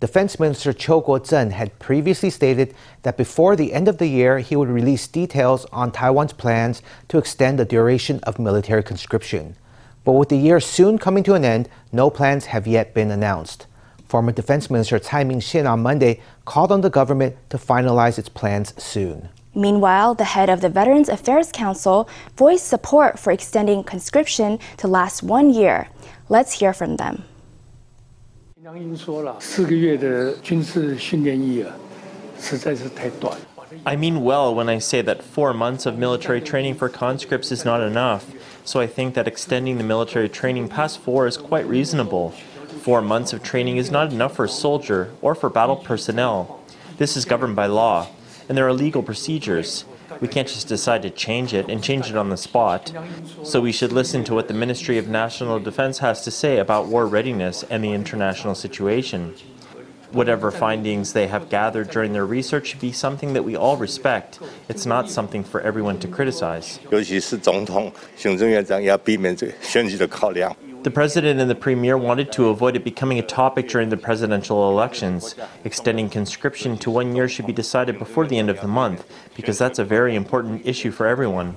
Defense Minister Chiu Kuo-cheng had previously stated that before the end of the year, he would release details on Taiwan's plans to extend the duration of military conscription. But with the year soon coming to an end, no plans have yet been announced. Former Defense Minister Tsai Ming-hsien on Monday called on the government to finalize its plans soon. Meanwhile, the head of the Veterans Affairs Council voiced support for extending conscription to last one year. Let's hear from them. I mean well when I say that four months of military training for conscripts is not enough, so I think that extending the military training past four is quite reasonable. Four months of training is not enough for a soldier or for battle personnel. This is governed by law, and there are legal procedures. We can't just decide to change it and change it on the spot. So we should listen to what the Ministry of National Defense has to say about war readiness and the international situation. Whatever findings they have gathered during their research should be something that we all respect. It's not something for everyone to criticize. The president and the premier wanted to avoid it becoming a topic during the presidential elections. Extending conscription to one year should be decided before the end of the month, because that's a very important issue for everyone.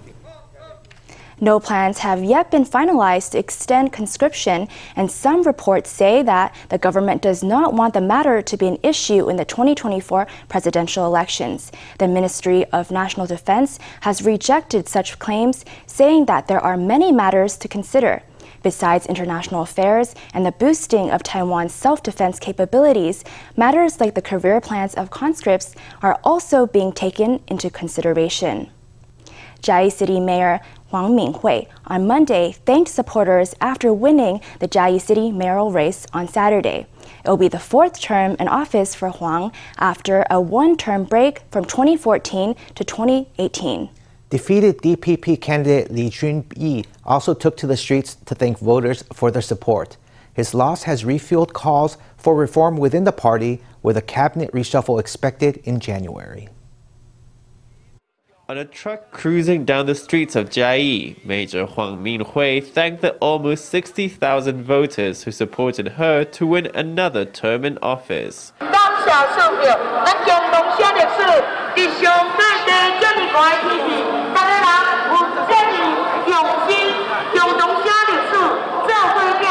No plans have yet been finalized to extend conscription, and some reports say that the government does not want the matter to be an issue in the 2024 presidential elections. The Ministry of National Defense has rejected such claims, saying that there are many matters to consider. Besides international affairs and the boosting of Taiwan's self defense capabilities, matters like the career plans of conscripts are also being taken into consideration. Chiayi City Mayor Huang Minghui on Monday thanked supporters after winning the Chiayi City mayoral race on Saturday. It will be the fourth term in office for Huang after a one term break from 2014 to 2018. Defeated DPP candidate Li Junyi also took to the streets to thank voters for their support. His loss has refueled calls for reform within the party, with a cabinet reshuffle expected in January. On a truck cruising down the streets of Chiayi, Major Huang Minghui thanked the almost 60,000 voters who supported her to win another term in office. 感谢数票，咱共同写历史，伫上对地这么悬的天气，大家人有责任、用心，共同写历史，做伙拼。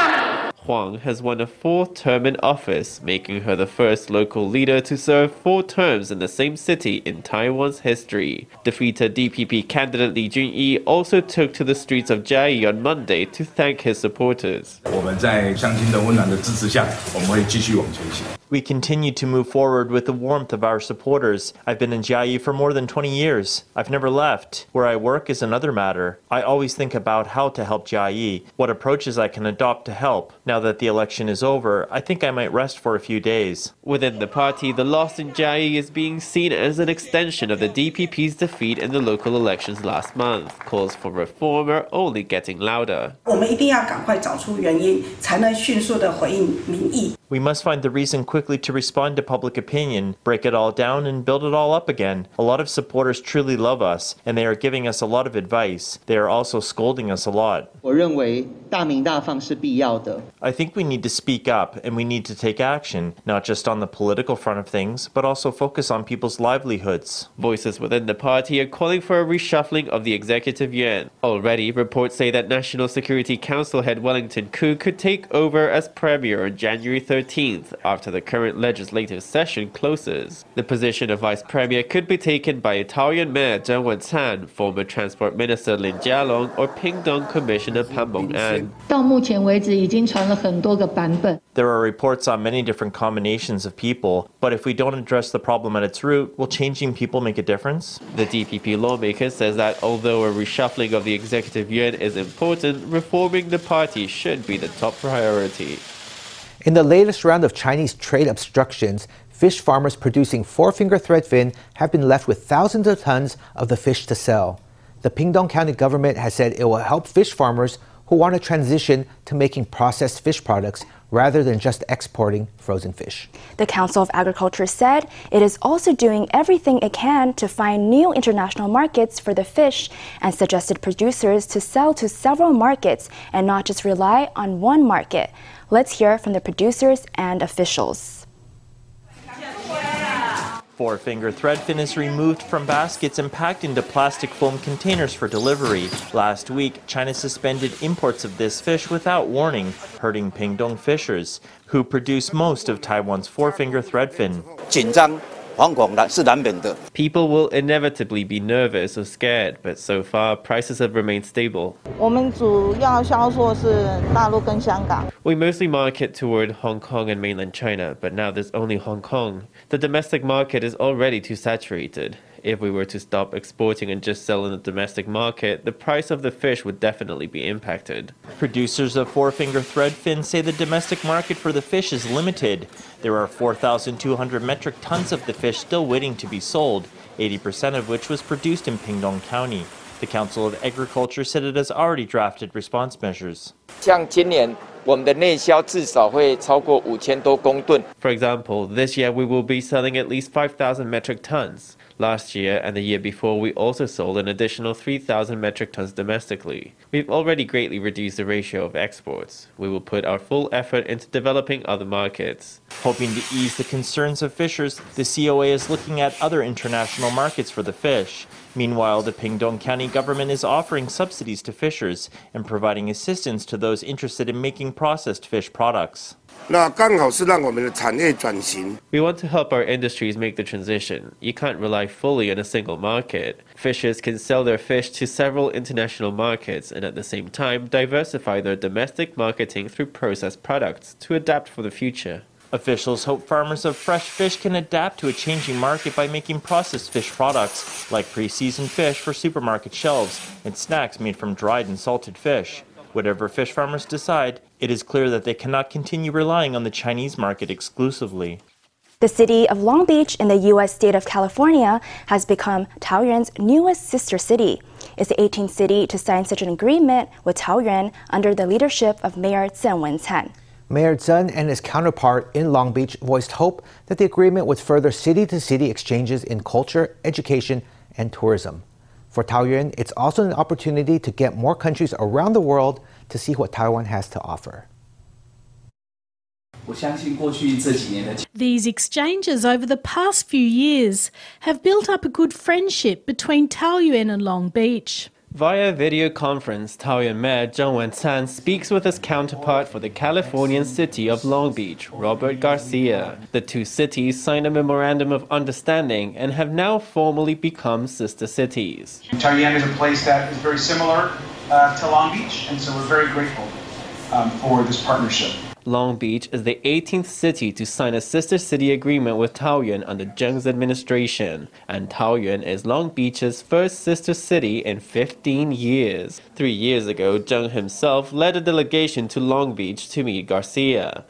Huang has won a fourth term in office, making her the first local leader to serve four terms in the same city in Taiwan's history. Defeated DPP candidate Li Junyi also took to the streets of Chiayi on Monday to thank his supporters. 我们在乡亲的温暖的支持下，我们会继续往前行。 We continue to move forward with the warmth of our supporters. I've been in Jiayi for more than 20 years. I've never left. Where I work is another matter. I always think about how to help Jiayi, what approaches I can adopt to help. Now that the election is over, I think I might rest for a few days. Within the party, the loss in Jiayi is being seen as an extension of the DPP's defeat in the local elections last month. Calls for reform are only getting louder. We must find the reason quickly quickly to respond to public opinion, break it all down, and build it all up again. A lot of supporters truly love us, and they are giving us a lot of advice. They are also scolding us a lot. I think we need to speak up and we need to take action, not just on the political front of things, but also focus on people's livelihoods. Voices within the party are calling for a reshuffling of the executive yuan. Already, reports say that National Security Council head Wellington Koo could take over as premier on January 13th after the current legislative session closes. The position of Vice Premier could be taken by Taoyuan Mayor Zheng Wencan, former Transport Minister Lin Jialong, or Pingdong Commissioner Pan Bong-an. There are reports on many different combinations of people, but if we don't address the problem at its root, will changing people make a difference? The DPP lawmaker says that although a reshuffling of the executive yuan is important, reforming the party should be the top priority. In the latest round of Chinese trade obstructions, fish farmers producing four finger threadfin have been left with thousands of tons of the fish to sell. The Pingdong County government has said it will help fish farmers who want to transition to making processed fish products rather than just exporting frozen fish. The Council of Agriculture said it is also doing everything it can to find new international markets for the fish and suggested producers to sell to several markets and not just rely on one market. Let's hear from the producers and officials. Four finger threadfin is removed from baskets and packed into plastic foam containers for delivery. Last week, China suspended imports of this fish without warning, hurting Pingdong fishers, who produce most of Taiwan's four finger threadfin. People will inevitably be nervous or scared, but so far prices have remained stable. We mostly market toward Hong Kong and mainland China, but now there's only Hong Kong. The domestic market is already too saturated. If we were to stop exporting and just sell in the domestic market, the price of the fish would definitely be impacted. Producers of four finger threadfin say the domestic market for the fish is limited. There are 4,200 metric tons of the fish still waiting to be sold, 80% of which was produced in Pingdong County. The Council of Agriculture said it has already drafted response measures. 像今年 我们的内销至少会超过五千多公吨。 For example, this year we will be selling at least 5,000 metric tons. Last year and the year before, we also sold an additional 3,000 metric tons domestically. We've already greatly reduced the ratio of exports. We will put our full effort into developing other markets. Hoping to ease the concerns of fishers, the COA is looking at other international markets for the fish. Meanwhile, the Pingdong County government is offering subsidies to fishers and providing assistance to those interested in making processed fish products. We want to help our industries make the transition. You can't rely fully on a single market. Fishers can sell their fish to several international markets and at the same time diversify their domestic marketing through processed products to adapt for the future. Officials hope farmers of fresh fish can adapt to a changing market by making processed fish products, like pre seasoned fish for supermarket shelves and snacks made from dried and salted fish. Whatever fish farmers decide, it is clear that they cannot continue relying on the Chinese market exclusively. The city of Long Beach in the U.S. state of California has become Taoyuan's newest sister city. It's the 18th city to sign such an agreement with Taoyuan under the leadership of Mayor Zheng Wen-can. Mayor Zheng and his counterpart in Long Beach voiced hope that the agreement would further city to city exchanges in culture, education, and tourism. For Taoyuan, it's also an opportunity to get more countries around the world to see what Taiwan has to offer. These exchanges over the past few years have built up a good friendship between Taoyuan and Long Beach. Via video conference, Taoyuan Mayor Zheng Wen-can speaks with his counterpart for the Californian city of Long Beach, Robert Garcia. The two cities signed a memorandum of understanding and have now formally become sister cities. Taoyuan is a place that is very similar uh, to Long Beach, and so we're very grateful um, for this partnership. Long Beach is the 18th city to sign a sister city agreement with Taoyuan under Zheng's administration, and Taoyuan is Long Beach's first sister city in 15 years. Three years ago, Zheng himself led a delegation to Long Beach to meet Garcia.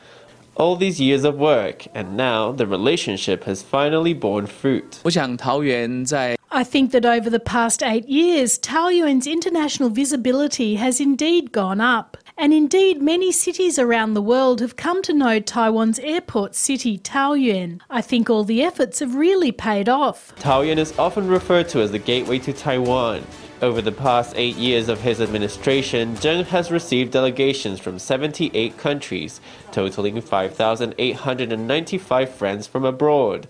All these years of work, and now the relationship has finally borne fruit. 我想桃园在 I think that over the past eight years, Taoyuan's international visibility has indeed gone up. And indeed, many cities around the world have come to know Taiwan's airport city, Taoyuan. I think all the efforts have really paid off. Taoyuan is often referred to as the gateway to Taiwan. Over the past eight years of his administration, Zheng has received delegations from 78 countries, totaling 5,895 friends from abroad.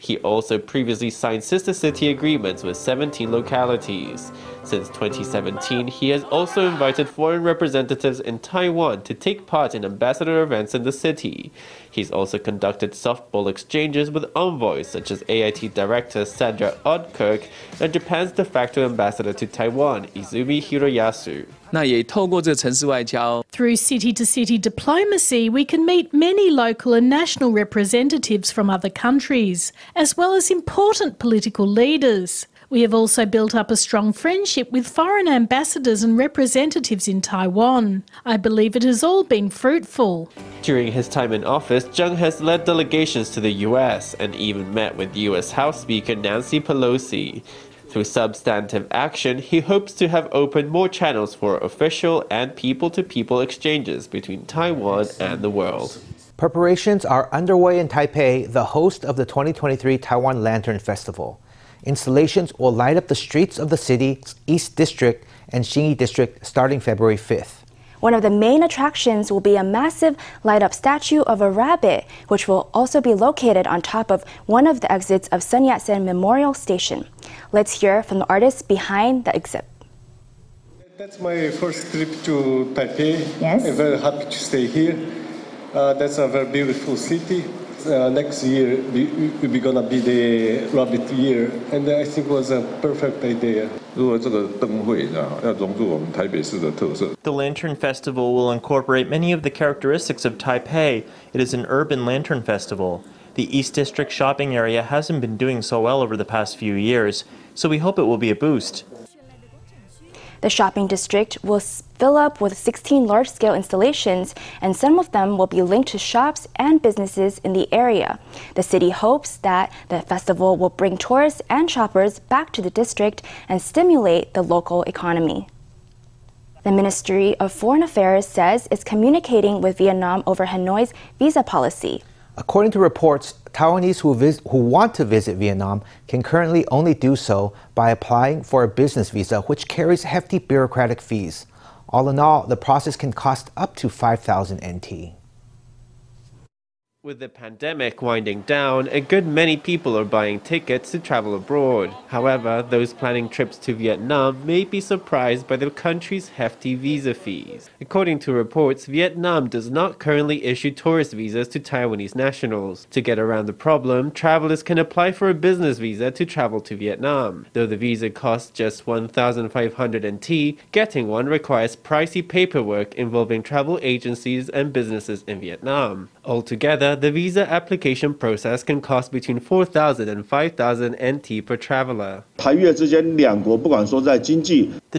He also previously signed sister city agreements with 17 localities. Since 2017, he has also invited foreign representatives in Taiwan to take part in ambassador events in the city. He's also conducted softball exchanges with envoys such as AIT Director Sandra Oudkirk and Japan's de facto ambassador to Taiwan, Izumi Hiroyasu. 那也透过这城市外交，Through city to city diplomacy, we can meet many local and national representatives from other countries, as well as important political leaders. We have also built up a strong friendship with foreign ambassadors and representatives in Taiwan. I believe it has all been fruitful. During his time in office, Zheng has led delegations to the US and even met with US House Speaker Nancy Pelosi. Through substantive action, he hopes to have opened more channels for official and people to people exchanges between Taiwan and the world. Preparations are underway in Taipei, the host of the 2023 Taiwan Lantern Festival. Installations will light up the streets of the city's East District and Xinyi District starting February 5th. One of the main attractions will be a massive light up statue of a rabbit, which will also be located on top of one of the exits of Sun Yat sen Memorial Station. Let's hear from the artists behind the exhibit. That's my first trip to Taipei. Yes. I'm very happy to stay here. Uh, that's a very beautiful city uh, next year will be gonna be the rabbit year, and I think was a perfect idea. The Lantern Festival will incorporate many of the characteristics of Taipei. It is an urban lantern festival. The East District shopping area hasn't been doing so well over the past few years, so we hope it will be a boost. The shopping district will fill up with 16 large scale installations, and some of them will be linked to shops and businesses in the area. The city hopes that the festival will bring tourists and shoppers back to the district and stimulate the local economy. The Ministry of Foreign Affairs says it's communicating with Vietnam over Hanoi's visa policy. According to reports, Taiwanese who, vis- who want to visit Vietnam can currently only do so by applying for a business visa, which carries hefty bureaucratic fees. All in all, the process can cost up to 5,000 NT. With the pandemic winding down, a good many people are buying tickets to travel abroad. However, those planning trips to Vietnam may be surprised by the country's hefty visa fees. According to reports, Vietnam does not currently issue tourist visas to Taiwanese nationals. To get around the problem, travelers can apply for a business visa to travel to Vietnam. Though the visa costs just 1,500 NT, getting one requires pricey paperwork involving travel agencies and businesses in Vietnam. Altogether, the visa application process can cost between 4,000 and 5,000 NT per traveler. The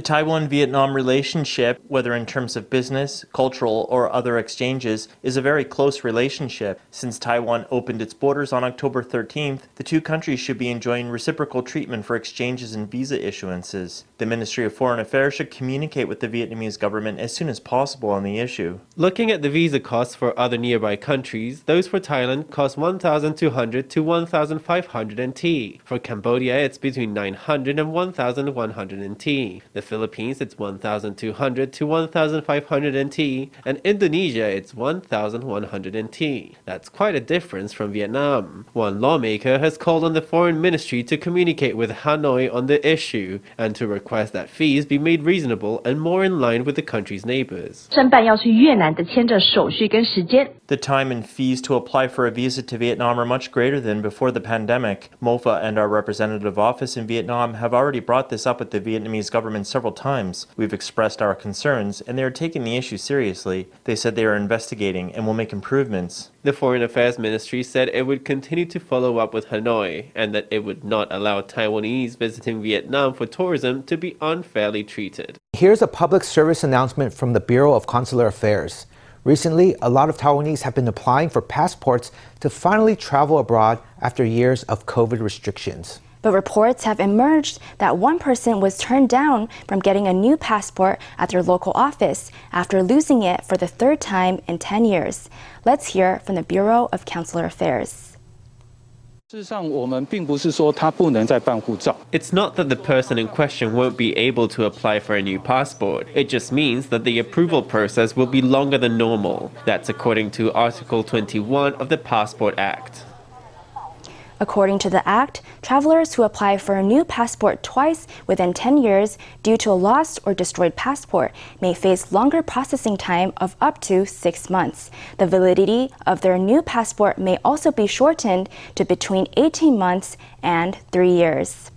Taiwan Vietnam relationship, whether in terms of business, cultural, or other exchanges, is a very close relationship. Since Taiwan opened its borders on October 13th, the two countries should be enjoying reciprocal treatment for exchanges and visa issuances. The Ministry of Foreign Affairs should communicate with the Vietnamese government as soon as possible on the issue. Looking at the visa costs for other nearby countries, countries, those for Thailand cost 1,200 to 1,500 NT. For Cambodia, it's between 900 and 1,100 NT. The Philippines, it's 1,200 to 1,500 NT. And Indonesia, it's 1,100 NT. That's quite a difference from Vietnam. One lawmaker has called on the foreign ministry to communicate with Hanoi on the issue and to request that fees be made reasonable and more in line with the country's neighbors. The time and fees to apply for a visa to Vietnam are much greater than before the pandemic. MOFA and our representative office in Vietnam have already brought this up with the Vietnamese government several times. We've expressed our concerns, and they are taking the issue seriously. They said they are investigating and will make improvements. The Foreign Affairs Ministry said it would continue to follow up with Hanoi and that it would not allow Taiwanese visiting Vietnam for tourism to be unfairly treated. Here's a public service announcement from the Bureau of Consular Affairs. Recently, a lot of Taiwanese have been applying for passports to finally travel abroad after years of COVID restrictions. But reports have emerged that one person was turned down from getting a new passport at their local office after losing it for the third time in 10 years. Let's hear from the Bureau of Consular Affairs. It's not that the person in question won't be able to apply for a new passport. It just means that the approval process will be longer than normal. That's according to Article 21 of the Passport Act. According to the Act, travelers who apply for a new passport twice within 10 years due to a lost or destroyed passport may face longer processing time of up to six months. The validity of their new passport may also be shortened to between 18 months and three years.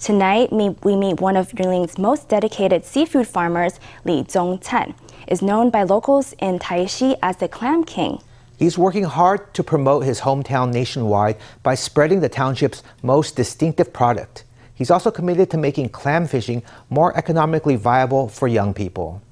Tonight, we meet one of Yunlin's most dedicated seafood farmers, Li Zongchan, is known by locals in Taishi as the Clam King. He's working hard to promote his hometown nationwide by spreading the township's most distinctive product. He's also committed to making clam fishing more economically viable for young people.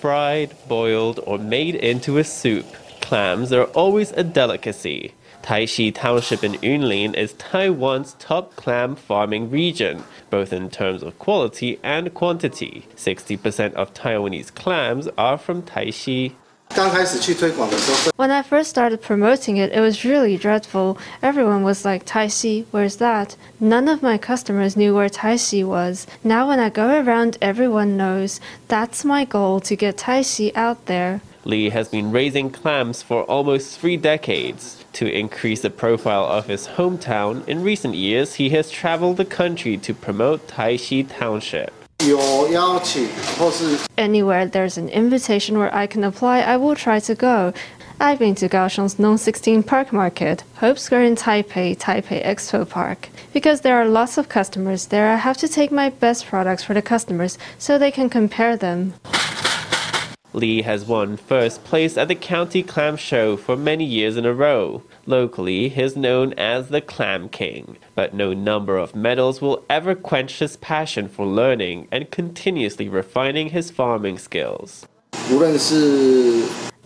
Fried, boiled, or made into a soup, clams are always a delicacy. Taishi Township in Yunlin is Taiwan's top clam farming region, both in terms of quality and quantity. 60% of Taiwanese clams are from Taishi. When I first started promoting it, it was really dreadful. Everyone was like, Taixi, where's that? None of my customers knew where Taixi was. Now, when I go around, everyone knows. That's my goal to get Taixi out there. Lee has been raising clams for almost three decades. To increase the profile of his hometown, in recent years he has traveled the country to promote Taixi Township. Anywhere there's an invitation where I can apply, I will try to go. I've been to Kaohsiung's Nong 16 Park Market, Hope Square in Taipei, Taipei Expo Park. Because there are lots of customers there, I have to take my best products for the customers so they can compare them. Lee has won first place at the County Clam Show for many years in a row. Locally, he is known as the Clam King, but no number of medals will ever quench his passion for learning and continuously refining his farming skills.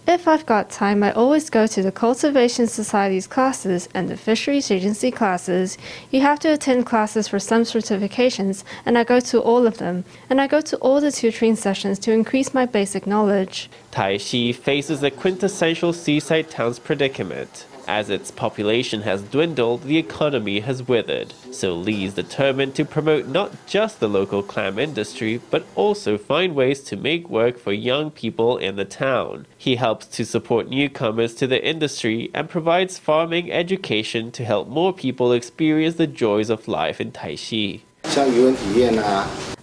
If I've got time, I always go to the Cultivation Society's classes and the Fisheries Agency classes. You have to attend classes for some certifications, and I go to all of them. And I go to all the tutoring sessions to increase my basic knowledge. Taixi faces a quintessential seaside town's predicament. As its population has dwindled, the economy has withered. So Lee is determined to promote not just the local clam industry, but also find ways to make work for young people in the town. He helps to support newcomers to the industry and provides farming education to help more people experience the joys of life in Taixi.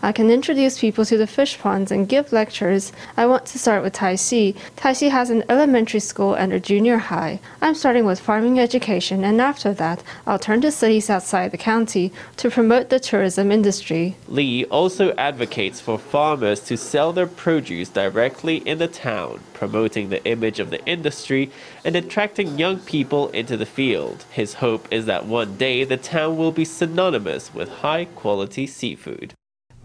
I can introduce people to the fish ponds and give lectures. I want to start with Tai Si. Taixi. Taixi has an elementary school and a junior high. I'm starting with farming education, and after that, I'll turn to cities outside the county to promote the tourism industry. Lee also advocates for farmers to sell their produce directly in the town, promoting the image of the industry and attracting young people into the field. His hope is that one day the town will be synonymous with high quality seafood.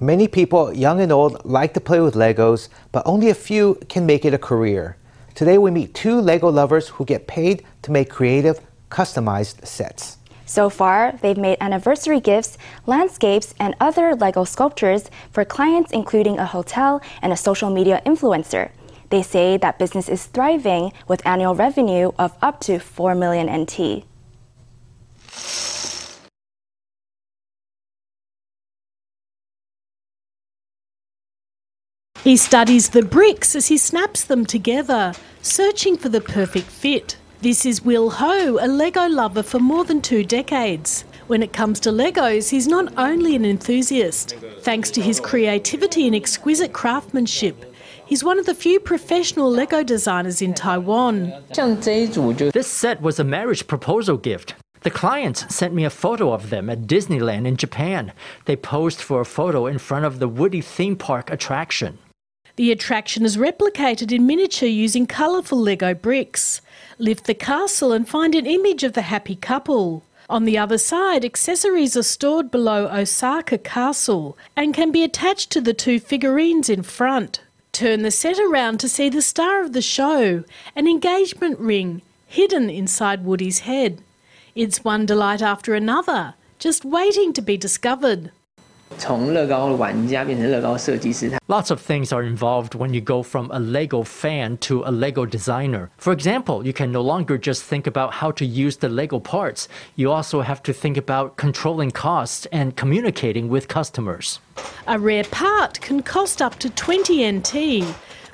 Many people, young and old, like to play with Legos, but only a few can make it a career. Today we meet two Lego lovers who get paid to make creative, customized sets. So far, they've made anniversary gifts, landscapes, and other Lego sculptures for clients including a hotel and a social media influencer. They say that business is thriving with annual revenue of up to 4 million NT. He studies the bricks as he snaps them together, searching for the perfect fit. This is Will Ho, a Lego lover for more than two decades. When it comes to Legos, he's not only an enthusiast. Thanks to his creativity and exquisite craftsmanship, he's one of the few professional Lego designers in Taiwan. This set was a marriage proposal gift. The clients sent me a photo of them at Disneyland in Japan. They posed for a photo in front of the Woody theme park attraction. The attraction is replicated in miniature using colourful Lego bricks. Lift the castle and find an image of the happy couple. On the other side, accessories are stored below Osaka Castle and can be attached to the two figurines in front. Turn the set around to see the star of the show, an engagement ring hidden inside Woody's head. It's one delight after another, just waiting to be discovered. Lots of things are involved when you go from a Lego fan to a Lego designer. For example, you can no longer just think about how to use the Lego parts. You also have to think about controlling costs and communicating with customers. A rare part can cost up to 20 NT,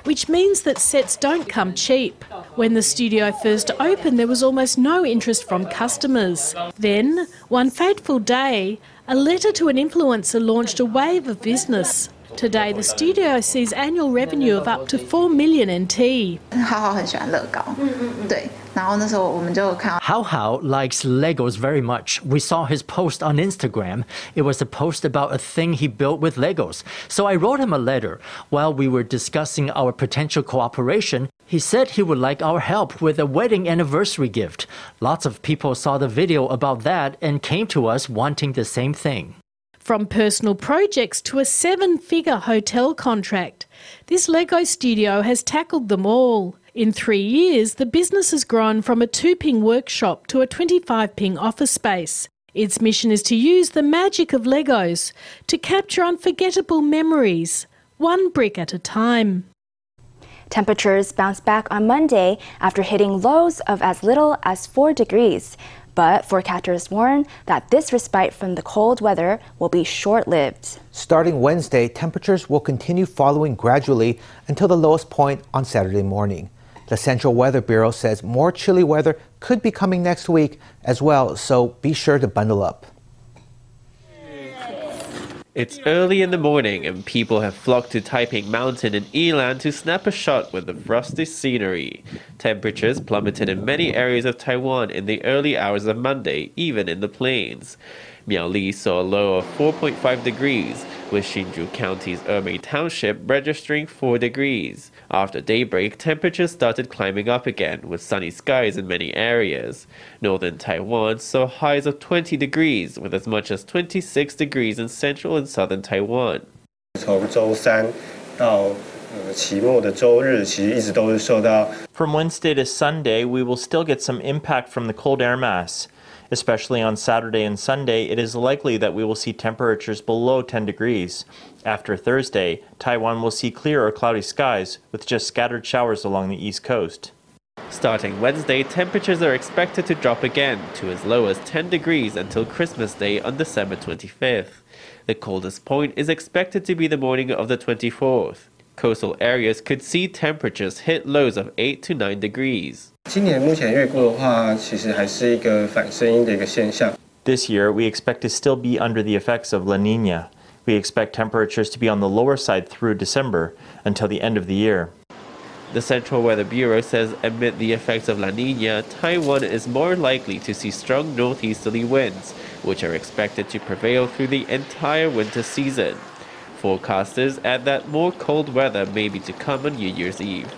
which means that sets don't come cheap. When the studio first opened, there was almost no interest from customers. Then, one fateful day, a letter to an influencer launched a wave of business. Today, the studio sees annual revenue of up to 4 million NT. Hao Hao likes Legos very much. We saw his post on Instagram. It was a post about a thing he built with Legos. So I wrote him a letter. While we were discussing our potential cooperation, he said he would like our help with a wedding anniversary gift. Lots of people saw the video about that and came to us wanting the same thing. From personal projects to a seven figure hotel contract, this Lego studio has tackled them all. In three years, the business has grown from a two ping workshop to a 25 ping office space. Its mission is to use the magic of Legos to capture unforgettable memories, one brick at a time. Temperatures bounced back on Monday after hitting lows of as little as 4 degrees. But forecasters warn that this respite from the cold weather will be short lived. Starting Wednesday, temperatures will continue falling gradually until the lowest point on Saturday morning. The Central Weather Bureau says more chilly weather could be coming next week as well, so be sure to bundle up. It's early in the morning and people have flocked to Taiping Mountain in Yilan to snap a shot with the frosty scenery. Temperatures plummeted in many areas of Taiwan in the early hours of Monday, even in the plains. Miaoli saw a low of 4.5 degrees, with Hsinchu County's Ermei Township registering 4 degrees. After daybreak, temperatures started climbing up again, with sunny skies in many areas. Northern Taiwan saw highs of 20 degrees, with as much as 26 degrees in central and southern Taiwan. From Wednesday to Sunday, we will still get some impact from the cold air mass. Especially on Saturday and Sunday, it is likely that we will see temperatures below 10 degrees. After Thursday, Taiwan will see clear or cloudy skies with just scattered showers along the east coast. Starting Wednesday, temperatures are expected to drop again to as low as 10 degrees until Christmas Day on December 25th. The coldest point is expected to be the morning of the 24th coastal areas could see temperatures hit lows of 8 to 9 degrees. This year, we expect to still be under the effects of La Nina. We expect temperatures to be on the lower side through December until the end of the year. The Central Weather Bureau says amid the effects of La Nina, Taiwan is more likely to see strong northeasterly winds, which are expected to prevail through the entire winter season. Forecasters add that more cold weather may be to come on New Year's Eve.